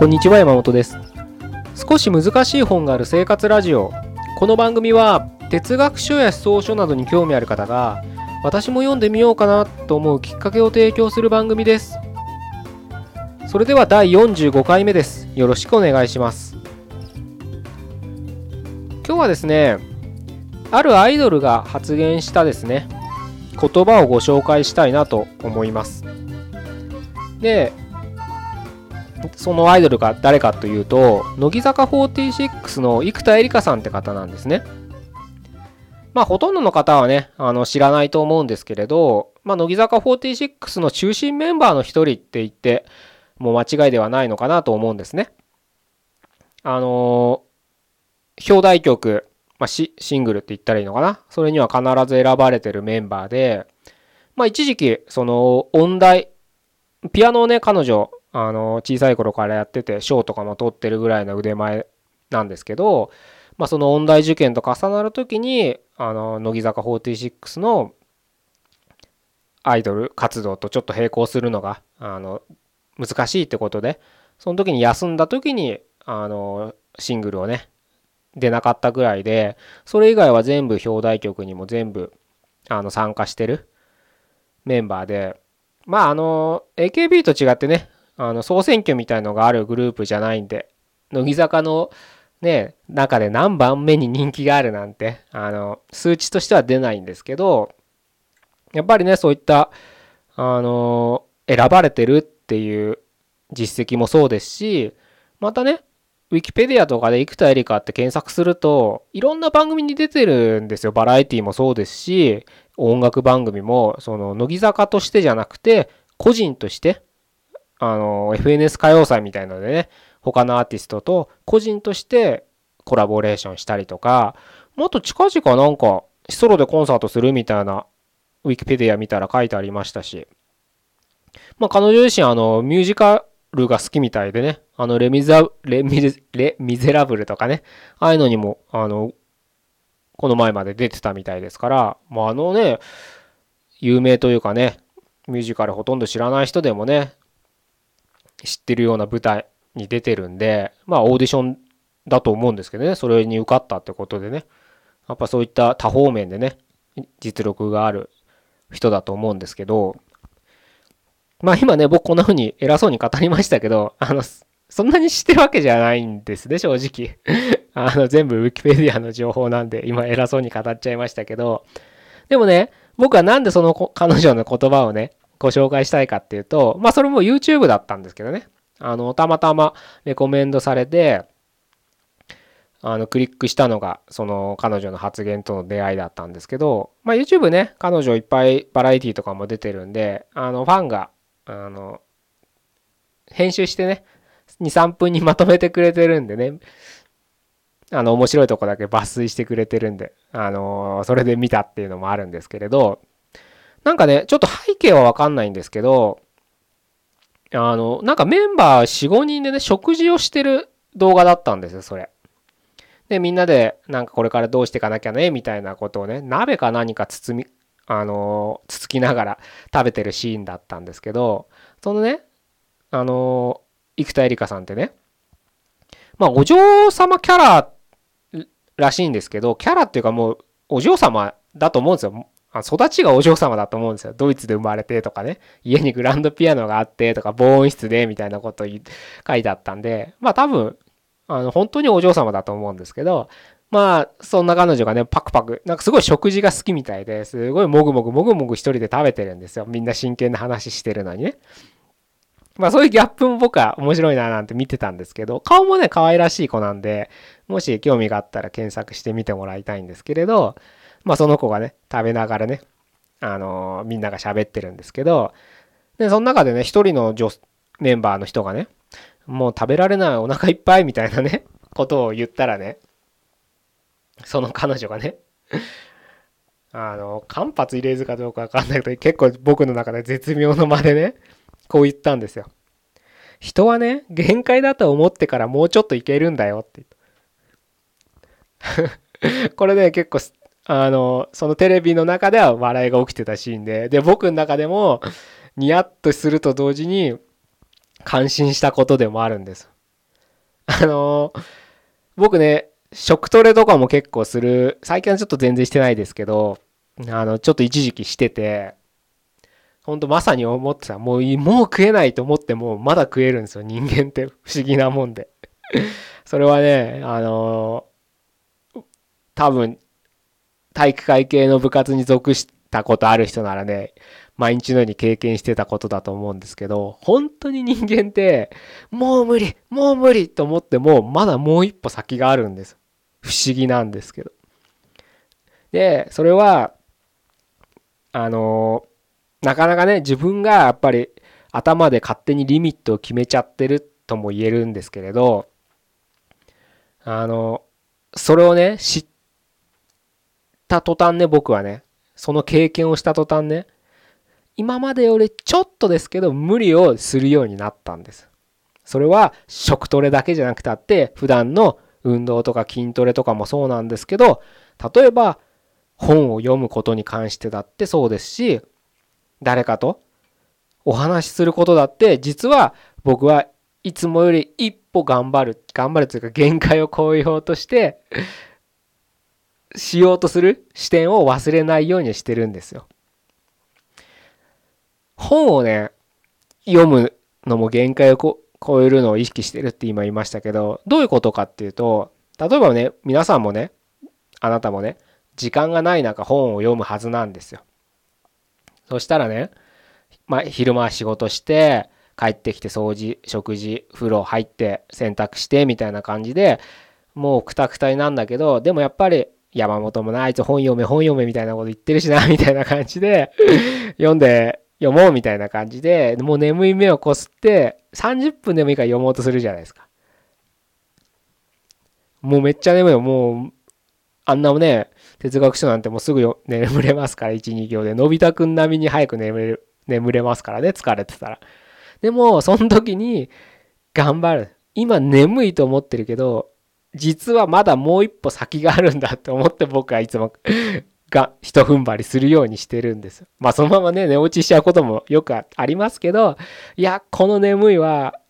こんにちは山本です。少し難しい本がある生活ラジオ。この番組は哲学書や思想書などに興味ある方が私も読んでみようかなと思うきっかけを提供する番組です。それでは第45回目です。よろしくお願いします。今日はですねあるアイドルが発言したですね言葉をご紹介したいなと思います。でそのアイドルが誰かというと乃木坂46の生田絵梨花さんって方なんですね。まあほとんどの方はねあの知らないと思うんですけれど、まあ、乃木坂46の中心メンバーの一人って言ってもう間違いではないのかなと思うんですね。あの表題曲まあ、シングルって言ったらいいのかな。それには必ず選ばれてるメンバーで、まあ、一時期、その音大、ピアノをね、彼女、あの、小さい頃からやってて、賞とかも取ってるぐらいの腕前なんですけど、まあ、その音大受験と重なる時に、あの、乃木坂46のアイドル活動とちょっと並行するのが、あの、難しいってことで、その時に休んだ時に、あの、シングルをね、出なかったぐらいで、それ以外は全部表題曲にも全部あの参加してるメンバーで、まああの、AKB と違ってね、あの総選挙みたいのがあるグループじゃないんで、乃木坂のね、中で何番目に人気があるなんて、あの、数値としては出ないんですけど、やっぱりね、そういった、あの、選ばれてるっていう実績もそうですし、またね、ウィキペディアとかで生田絵梨花って検索すると、いろんな番組に出てるんですよ。バラエティもそうですし、音楽番組も、その、乃木坂としてじゃなくて、個人として、あの、FNS 歌謡祭みたいのでね、他のアーティストと個人としてコラボレーションしたりとか、もっと近々なんか、ソロでコンサートするみたいな、ウィキペディア見たら書いてありましたし、まあ彼女自身あの、ミュージカルが好きみたいでね、あのレミザ、レミレミゼラブルとかね、ああいうのにも、あの、この前まで出てたみたいですから、もうあのね、有名というかね、ミュージカルほとんど知らない人でもね、知ってるような舞台に出てるんで、まあオーディションだと思うんですけどね、それに受かったってことでね、やっぱそういった多方面でね、実力がある人だと思うんですけど、まあ今ね、僕こんな風に偉そうに語りましたけど、あの、そんなに知ってるわけじゃないんですね、正直。あの、全部 Wikipedia の情報なんで、今偉そうに語っちゃいましたけど、でもね、僕はなんでその彼女の言葉をね、ご紹介したいかっていうと、まあそれも YouTube だったんですけどね。あの、たまたまレコメンドされて、あの、クリックしたのが、その彼女の発言との出会いだったんですけど、まあ YouTube ね、彼女いっぱいバラエティとかも出てるんで、あの、ファンがあの、編集してね、2、3分にまとめてくれてるんでね、あの、面白いとこだけ抜粋してくれてるんで、あのそれで見たっていうのもあるんですけれど、なんかね、ちょっと背景はわかんないんですけど、あの、なんかメンバー4、5人でね、食事をしてる動画だったんですよ、それ。で、みんなで、なんかこれからどうしていかなきゃね、みたいなことをね、鍋か何か包み、あのつつきながら 食べてるシーンだったんですけどそのねあの生田絵梨花さんってねまあお嬢様キャラらしいんですけどキャラっていうかもうお嬢様だと思うんですよ育ちがお嬢様だと思うんですよ。ドイツで生まれてとかね、家にグランドピアノがあってとか、防音室でみたいなこと書いてあったんで、まあ多分、あの、本当にお嬢様だと思うんですけど、まあ、そんな彼女がね、パクパク、なんかすごい食事が好きみたいで、すごいもぐもぐもぐもぐ一人で食べてるんですよ。みんな真剣な話してるのにね。まあそういうギャップも僕は面白いななんて見てたんですけど、顔もね、可愛らしい子なんで、もし興味があったら検索してみてもらいたいんですけれど、まあその子がね、食べながらね、あのー、みんなが喋ってるんですけど、で、その中でね、一人の女メンバーの人がね、もう食べられないお腹いっぱいみたいなね、ことを言ったらね、その彼女がねあの、間髪入れずかどうかわかんないけど、結構僕の中で絶妙の間でね、こう言ったんですよ。人はね、限界だと思ってからもうちょっといけるんだよって これね、結構、あの、そのテレビの中では笑いが起きてたシーンで、で、僕の中でも、ニヤッとすると同時に、感心したことでもあるんです。あの、僕ね、食トレとかも結構する、最近はちょっと全然してないですけど、あの、ちょっと一時期してて、ほんとまさに思ってた。もう、もう食えないと思っても、まだ食えるんですよ。人間って不思議なもんで。それはね、あのー、多分、体育会系の部活に属したことある人ならね、毎日のように経験してたことだと思うんですけど、本当に人間って、もう無理もう無理と思っても、まだもう一歩先があるんです。不思議なんですけど。で、それは、あのなかなかね、自分がやっぱり頭で勝手にリミットを決めちゃってるとも言えるんですけれど、あの、それをね、知った途端ね、僕はね、その経験をした途端ね、今までよりちょっとですけど無理をするようになったんです。それは食トレだけじゃなくたって普段の運動とか筋トレとかもそうなんですけど例えば本を読むことに関してだってそうですし誰かとお話しすることだって実は僕はいつもより一歩頑張る頑張るというか限界を超えようとしてしようとする視点を忘れないようにしてるんですよ。本をね読むのも限界を超えるのを意識してるって今言いましたけどどういうことかっていうと例えばね皆さんもねあなたもね時間がない中本を読むはずなんですよ。そしたらね、まあ、昼間仕事して帰ってきて掃除食事風呂入って洗濯してみたいな感じでもうくたくたになんだけどでもやっぱり山本もなあいつ本読め本読めみたいなこと言ってるしなみたいな感じで読んで読もうみたいな感じでもう眠い目をこすって30分でもいいから読もうとするじゃないですか。もうめっちゃ眠いよもうあんなもね哲学書なんてもうすぐよ眠れますから1、2行でのび太くん並みに早く眠れる眠れますからね疲れてたら。でもその時に頑張る。今眠いと思ってるけど実はまだもう一歩先があるんだって思って僕はいつもが一踏ん張りするようにしてるんです。まあそのままね寝落ちしちゃうこともよくありますけどいやこの眠いは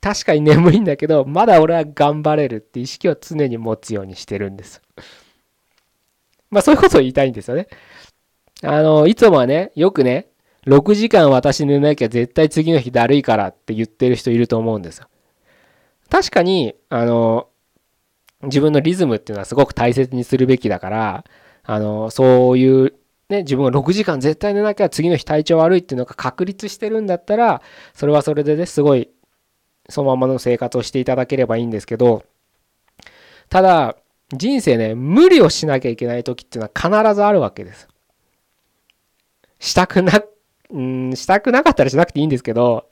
確かに眠いんだけどまだ俺は頑張れるって意識を常に持つようにしてるんです。まあそういうことを言いたいんですよね。あのいつもはねよくね6時間私寝なきゃ絶対次の日だるいからって言ってる人いると思うんですよ。確かにあの自分のリズムっていうのはすごく大切にするべきだから、あの、そういう、ね、自分が6時間絶対寝なきゃ次の日体調悪いっていうのが確立してるんだったら、それはそれでね、すごい、そのままの生活をしていただければいいんですけど、ただ、人生ね、無理をしなきゃいけない時っていうのは必ずあるわけです。したくな、うん、したくなかったらしなくていいんですけど、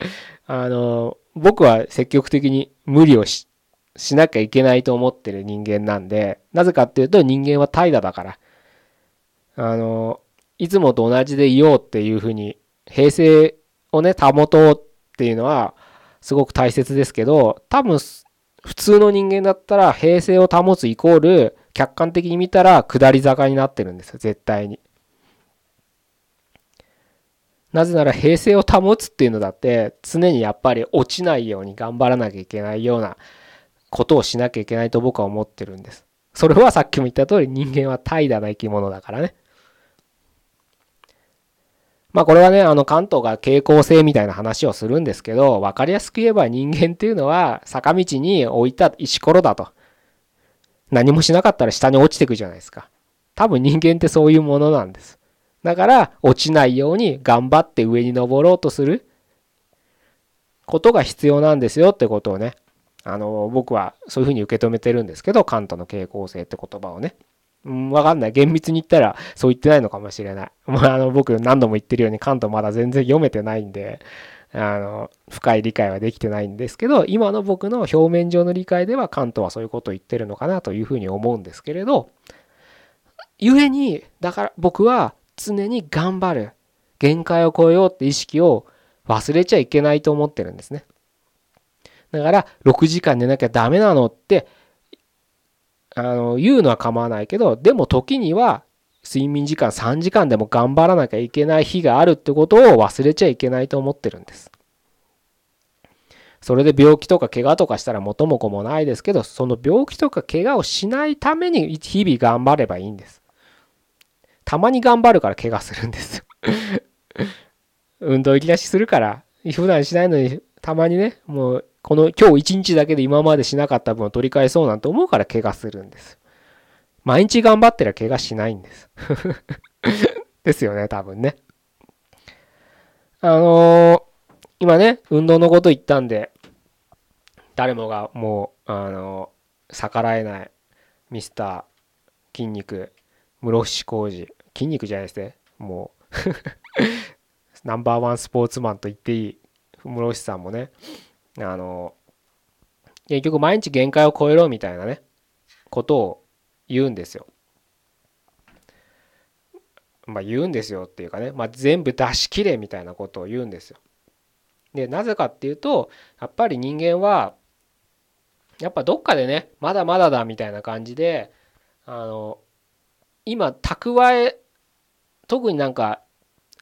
あの、僕は積極的に無理をししなきゃいけないと思ってる人間なんで、なぜかっていうと人間は怠惰だから。あの、いつもと同じでいようっていうふうに、平静をね、保とうっていうのは、すごく大切ですけど、多分、普通の人間だったら、平静を保つイコール、客観的に見たら下り坂になってるんですよ、絶対に。なぜなら平静を保つっていうのだって常にやっぱり落ちないように頑張らなきゃいけないようなことをしなきゃいけないと僕は思ってるんです。それはさっきも言った通り人間は怠惰な生き物だからね。まあこれはね、あの関東が傾向性みたいな話をするんですけど、分かりやすく言えば人間っていうのは坂道に置いた石ころだと。何もしなかったら下に落ちてくじゃないですか。多分人間ってそういうものなんです。だから落ちないように頑張って上に登ろうとすることが必要なんですよってことをね、あの僕はそういうふうに受け止めてるんですけどカントの傾向性って言葉をね。うん、わかんない。厳密に言ったらそう言ってないのかもしれない。まあ、あの僕何度も言ってるようにカントまだ全然読めてないんで、あの深い理解はできてないんですけど今の僕の表面上の理解ではカントはそういうことを言ってるのかなというふうに思うんですけれど故にだから僕は常に頑張る限界を超えようって意識を忘れちゃいけないと思ってるんですね。だから6時間寝なきゃダメなのってあの言うのは構わないけどでも時には睡眠時間3時間でも頑張らなきゃいけない日があるってことを忘れちゃいけないと思ってるんです。それで病気とか怪我とかしたら元も子もないですけど、その病気とか怪我をしないために日々頑張ればいいんです。たまに頑張るから怪我するんですよ 運動行き出しするから、普段しないのにたまにね、もうこの今日一日だけで今までしなかった分を取り返そうなんて思うから怪我するんです。毎日頑張ってりゃ怪我しないんです ですよね、多分ね。あのー、今ね、運動のこと言ったんで、誰もがもう、あのー、逆らえないミスター筋肉、室伏浩二、筋肉じゃないですね。もう ナンバーワンスポーツマンと言っていい室伏さんもね、あの、結局毎日限界を超えろみたいなね、ことを言うんですよ。まあ言うんですよっていうかね、まあ、全部出し切れみたいなことを言うんですよ。でなぜかっていうとやっぱり人間はやっぱどっかでねまだまだだみたいな感じであの今蓄え特になんか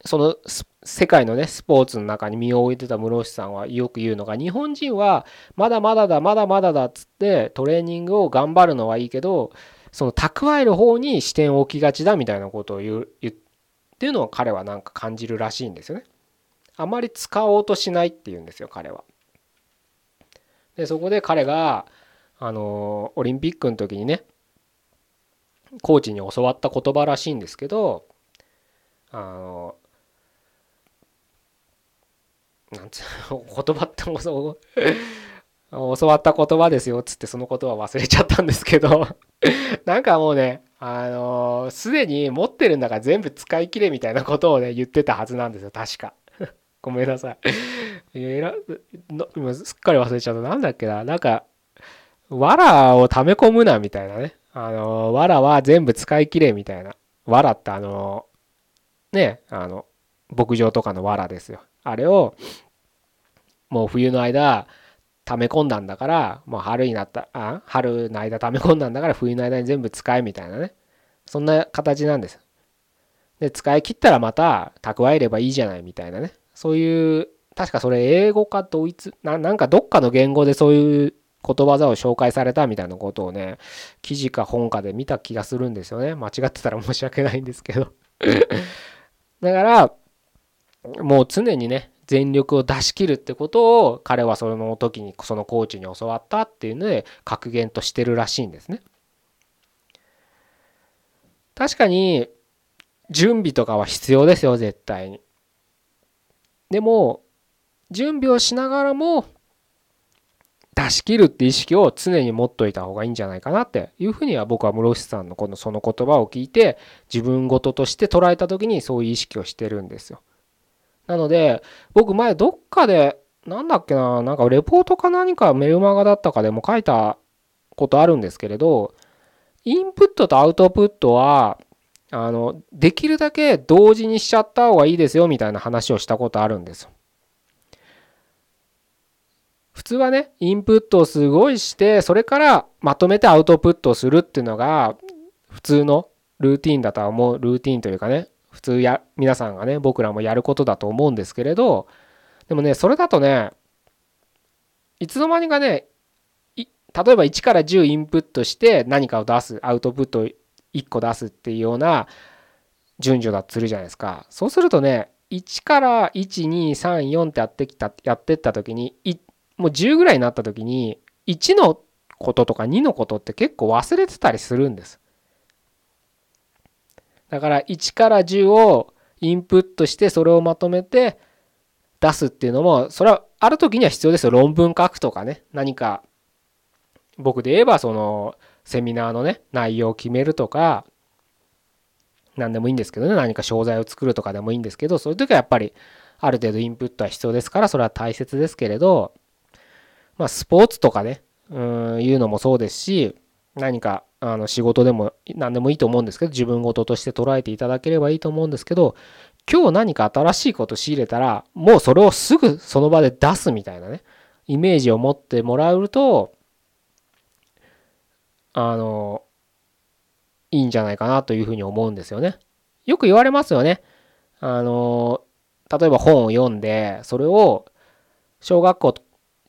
その世界のねスポーツの中に身を置いてた室伏さんはよく言うのが日本人はまだまだだまだまだだっつってトレーニングを頑張るのはいいけどその蓄える方に視点を置きがちだみたいなことを言う言っていうのを彼はなんか感じるらしいんですよね。あまり使おうとしないっていうんですよ彼は。でそこで彼があのオリンピックの時にねコーチに教わった言葉らしいんですけどあのなんつう言葉ってもそう教わった言葉ですよっつってそのことは忘れちゃったんですけどなんかもうねあのす、でに持ってるんだから全部使い切れみたいなことをね言ってたはずなんですよ確か。ごめんなさい。えら今すっかり忘れちゃった。なんだっけな。なんか藁を溜め込むなみたいなね。あの藁は全部使い切れみたいな。藁ってあのねあの牧場とかの藁ですよ。あれをもう冬の間溜め込んだんだから、もう春になった、あ春の間溜め込んだんだから冬の間に全部使えみたいなね。そんな形なんです。で、使い切ったらまた蓄えればいいじゃないみたいなね。そういう、確かそれ英語かドイツな、なんかどっかの言語でそういうことわざを紹介されたみたいなことをね、記事か本かで見た気がするんですよね。間違ってたら申し訳ないんですけど だから、もう常にね、全力を出し切るってことを彼はその時にそのコーチに教わったっていうので格言としてるらしいんですね。確かに準備とかは必要ですよ絶対に。でも準備をしながらも出し切るって意識を常に持っといた方がいいんじゃないかなっていうふうには僕は室伏さんのこのその言葉を聞いて自分事として捉えた時にそういう意識をしてるんですよ。なので、僕前どっかで、なんだっけな、なんかレポートか何かメルマガだったかでも書いたことあるんですけれど、インプットとアウトプットは、あの、できるだけ同時にしちゃった方がいいですよみたいな話をしたことあるんです。普通はね、インプットをすごいして、それからまとめてアウトプットをするっていうのが、普通のルーティンだとは思う、ルーティンというかね、普通や皆さんがね僕らもやることだと思うんですけれどでもねそれだとねいつの間にかね例えば1から10インプットして何かを出すアウトプット1個出すっていうような順序だとするじゃないですか。そうするとね1から1234ってやってきたやってった時にもう10ぐらいになった時に1のこととか2のことって結構忘れてたりするんです。だから1から10をインプットしてそれをまとめて出すっていうのもそれはある時には必要ですよ。論文書くとかね。何か僕で言えばそのセミナーのね内容を決めるとか何でもいいんですけどね。何か商材を作るとかでもいいんですけどそういう時はやっぱりある程度インプットは必要ですからそれは大切ですけれどまあスポーツとかねうんいうのもそうですし何かあの仕事でも何でもいいと思うんですけど自分事として捉えていただければいいと思うんですけど今日何か新しいこと仕入れたらもうそれをすぐその場で出すみたいなねイメージを持ってもらうとあのいいんじゃないかなというふうに思うんですよね。よく言われますよね。あの例えば本を読んでそれを小学校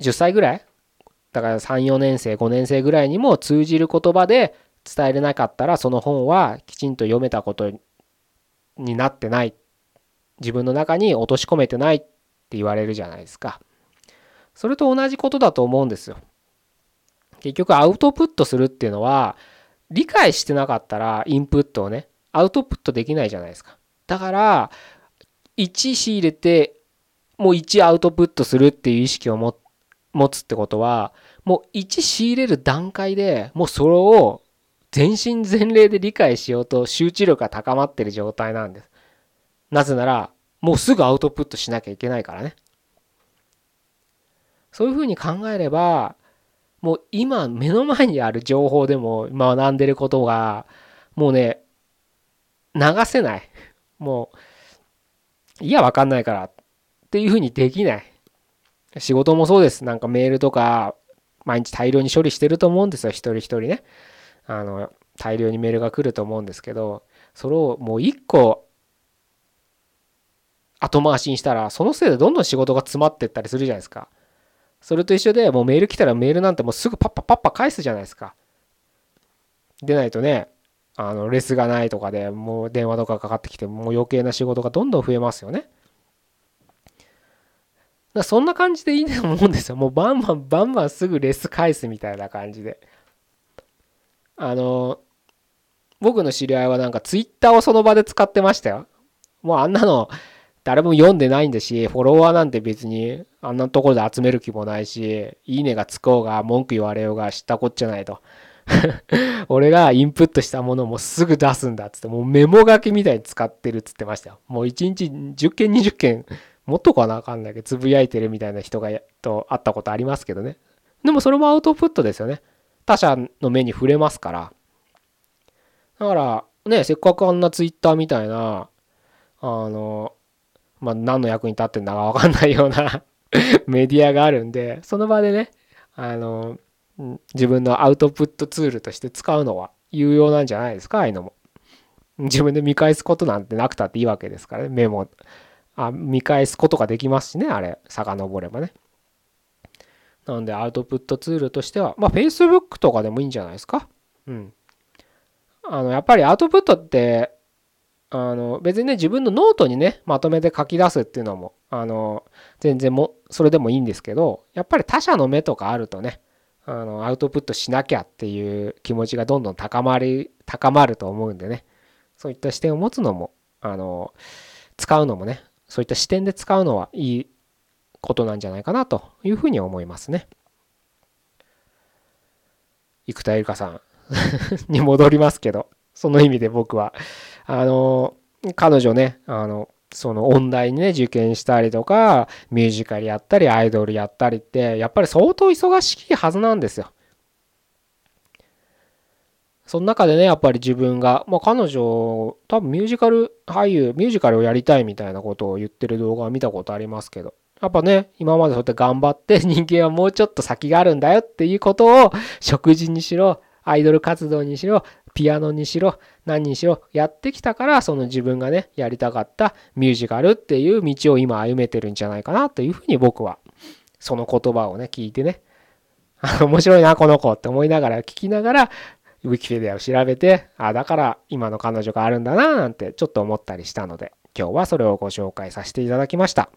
10歳ぐらいだから34年生5年生ぐらいにも通じる言葉で伝えれなかったらその本はきちんと読めたことになってない自分の中に落とし込めてないって言われるじゃないですか。それと同じことだと思うんですよ。結局アウトプットするっていうのは理解してなかったらインプットをねアウトプットできないじゃないですか。だから1仕入れてもう1アウトプットするっていう意識を持って持つってことはもう1仕入れる段階でもうそれを全身全霊で理解しようと集中力が高まってる状態なんです。なぜならもうすぐアウトプットしなきゃいけないからね。そういうふうに考えればもう今目の前にある情報でも学んでることがもうね流せない。もういやわかんないからっていうふうにできない。仕事もそうです。なんかメールとか毎日大量に処理してると思うんですよ。一人一人ね。あの大量にメールが来ると思うんですけどそれをもう一個後回しにしたらそのせいでどんどん仕事が詰まってったりするじゃないですかそれと一緒でもうメール来たらメールなんてもうすぐパッパパッパ返すじゃないですかでないとねあのレスがないとかでもう電話とかかかってきてもう余計な仕事がどんどん増えますよねだそんな感じでいいと思うんですよもうバンバンバンバンすぐレス返すみたいな感じであの僕の知り合いはなんかツイッターをその場で使ってましたよもうあんなの誰も読んでないんだし、フォロワーなんて別にあんなところで集める気もないし、いいねがつこうが文句言われようが知ったこっちゃないと。俺がインプットしたものもすぐ出すんだっつって、もうメモ書きみたいに使ってるっつってましたよ。もう1日10件20件、もっとかなわかんないけど、つぶやいてるみたいな人がと会ったことありますけどね。でもそれもアウトプットですよね。他者の目に触れますから。だから、ね、せっかくあんなツイッターみたいな、あの、まあ、何の役に立ってんだか分かんないような メディアがあるんで、その場でね、あの、自分のアウトプットツールとして使うのは有用なんじゃないですか、ああいうのも。自分で見返すことなんてなくたっていいわけですからね、メモ。あ見返すことができますしね、あれ、遡ればね。なので、アウトプットツールとしては、まあ、Facebook とかでもいいんじゃないですか。うん。あの、やっぱりアウトプットって、あの別にね自分のノートにねまとめて書き出すっていうのもあの全然もそれでもいいんですけどやっぱり他者の目とかあるとねあのアウトプットしなきゃっていう気持ちがどんどん高まり高まると思うんでねそういった視点を持つのもあの使うのもねそういった視点で使うのはいいことなんじゃないかなというふうに思いますね。生田絵梨花さん に戻りますけどその意味で僕はあの、彼女ね、あの、その音大にね、受験したりとか、ミュージカルやったり、アイドルやったりって、やっぱり相当忙しいはずなんですよ。その中でね、やっぱり自分が、まあ彼女、多分ミュージカル俳優、ミュージカルをやりたいみたいなことを言ってる動画を見たことありますけど、やっぱね、今までそうやって頑張って 人間はもうちょっと先があるんだよっていうことを、食事にしろ、アイドル活動にしろ、ピアノにしろ、何にしろやってきたから、その自分がね、やりたかったミュージカルっていう道を今歩めてるんじゃないかなというふうに僕は、その言葉をね、聞いてね、面白いな、この子って思いながら聞きながら、ウィキペディアを調べて、ああ、だから今の彼女があるんだな、なんてちょっと思ったりしたので、今日はそれをご紹介させていただきました。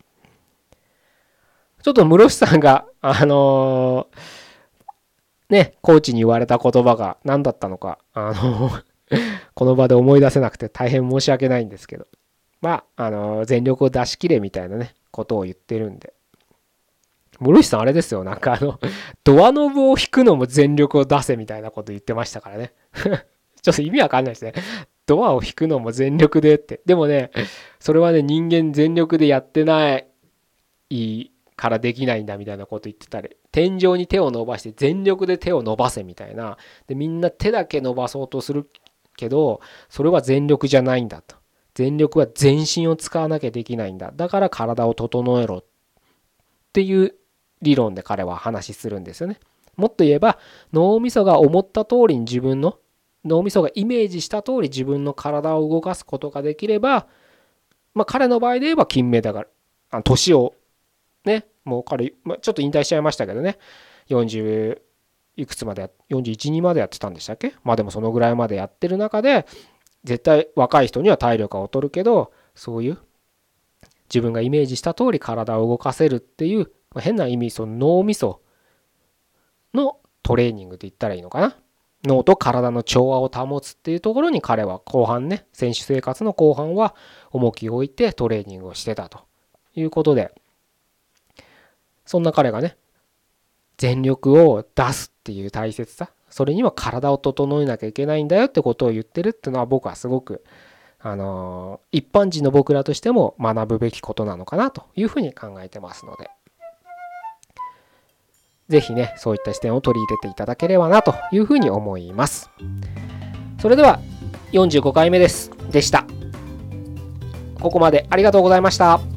ちょっと室伏さんが、あのーね、コーチに言われた言葉が何だったのか、あの この場で思い出せなくて大変申し訳ないんですけど、まあ、あの、全力を出し切れみたいなね、ことを言ってるんで。室伏さんあれですよ、なんかあの、ドアノブを引くのも全力を出せみたいなこと言ってましたからね。ちょっと意味わかんないですね。ドアを引くのも全力でって。でもね、それはね、人間全力でやってないからできないんだみたいなこと言ってたり、天井に手を伸ばして全力で手を伸ばせみたいな。で、みんな手だけ伸ばそうとするけど、それは全力じゃないんだと。全力は全身を使わなきゃできないんだ。だから体を整えろっていう理論で彼は話するんですよね。もっと言えば脳みそが思った通りに自分の脳みそがイメージした通り自分の体を動かすことができれば、まあ、彼の場合で言えば金メダル。年をねもう彼、まあ、ちょっと引退しちゃいましたけどね。40いくつまで41、2までやってたんでしたっけ？まあでもそのぐらいまでやってる中で絶対若い人には体力が劣るけどそういう自分がイメージした通り体を動かせるっていう、ま、変な意味その脳みそのトレーニングって言ったらいいのかな？脳と体の調和を保つっていうところに彼は後半ね選手生活の後半は重きを置いてトレーニングをしてたということでそんな彼がね全力を出すっていう大切さそれには体を整えなきゃいけないんだよってことを言ってるっていうのは僕はすごくあの一般人の僕らとしても学ぶべきことなのかなというふうに考えてますので。ぜひねそういった視点を取り入れていただければなというふうに思います。それでは45回目です。でした。ここまでありがとうございました。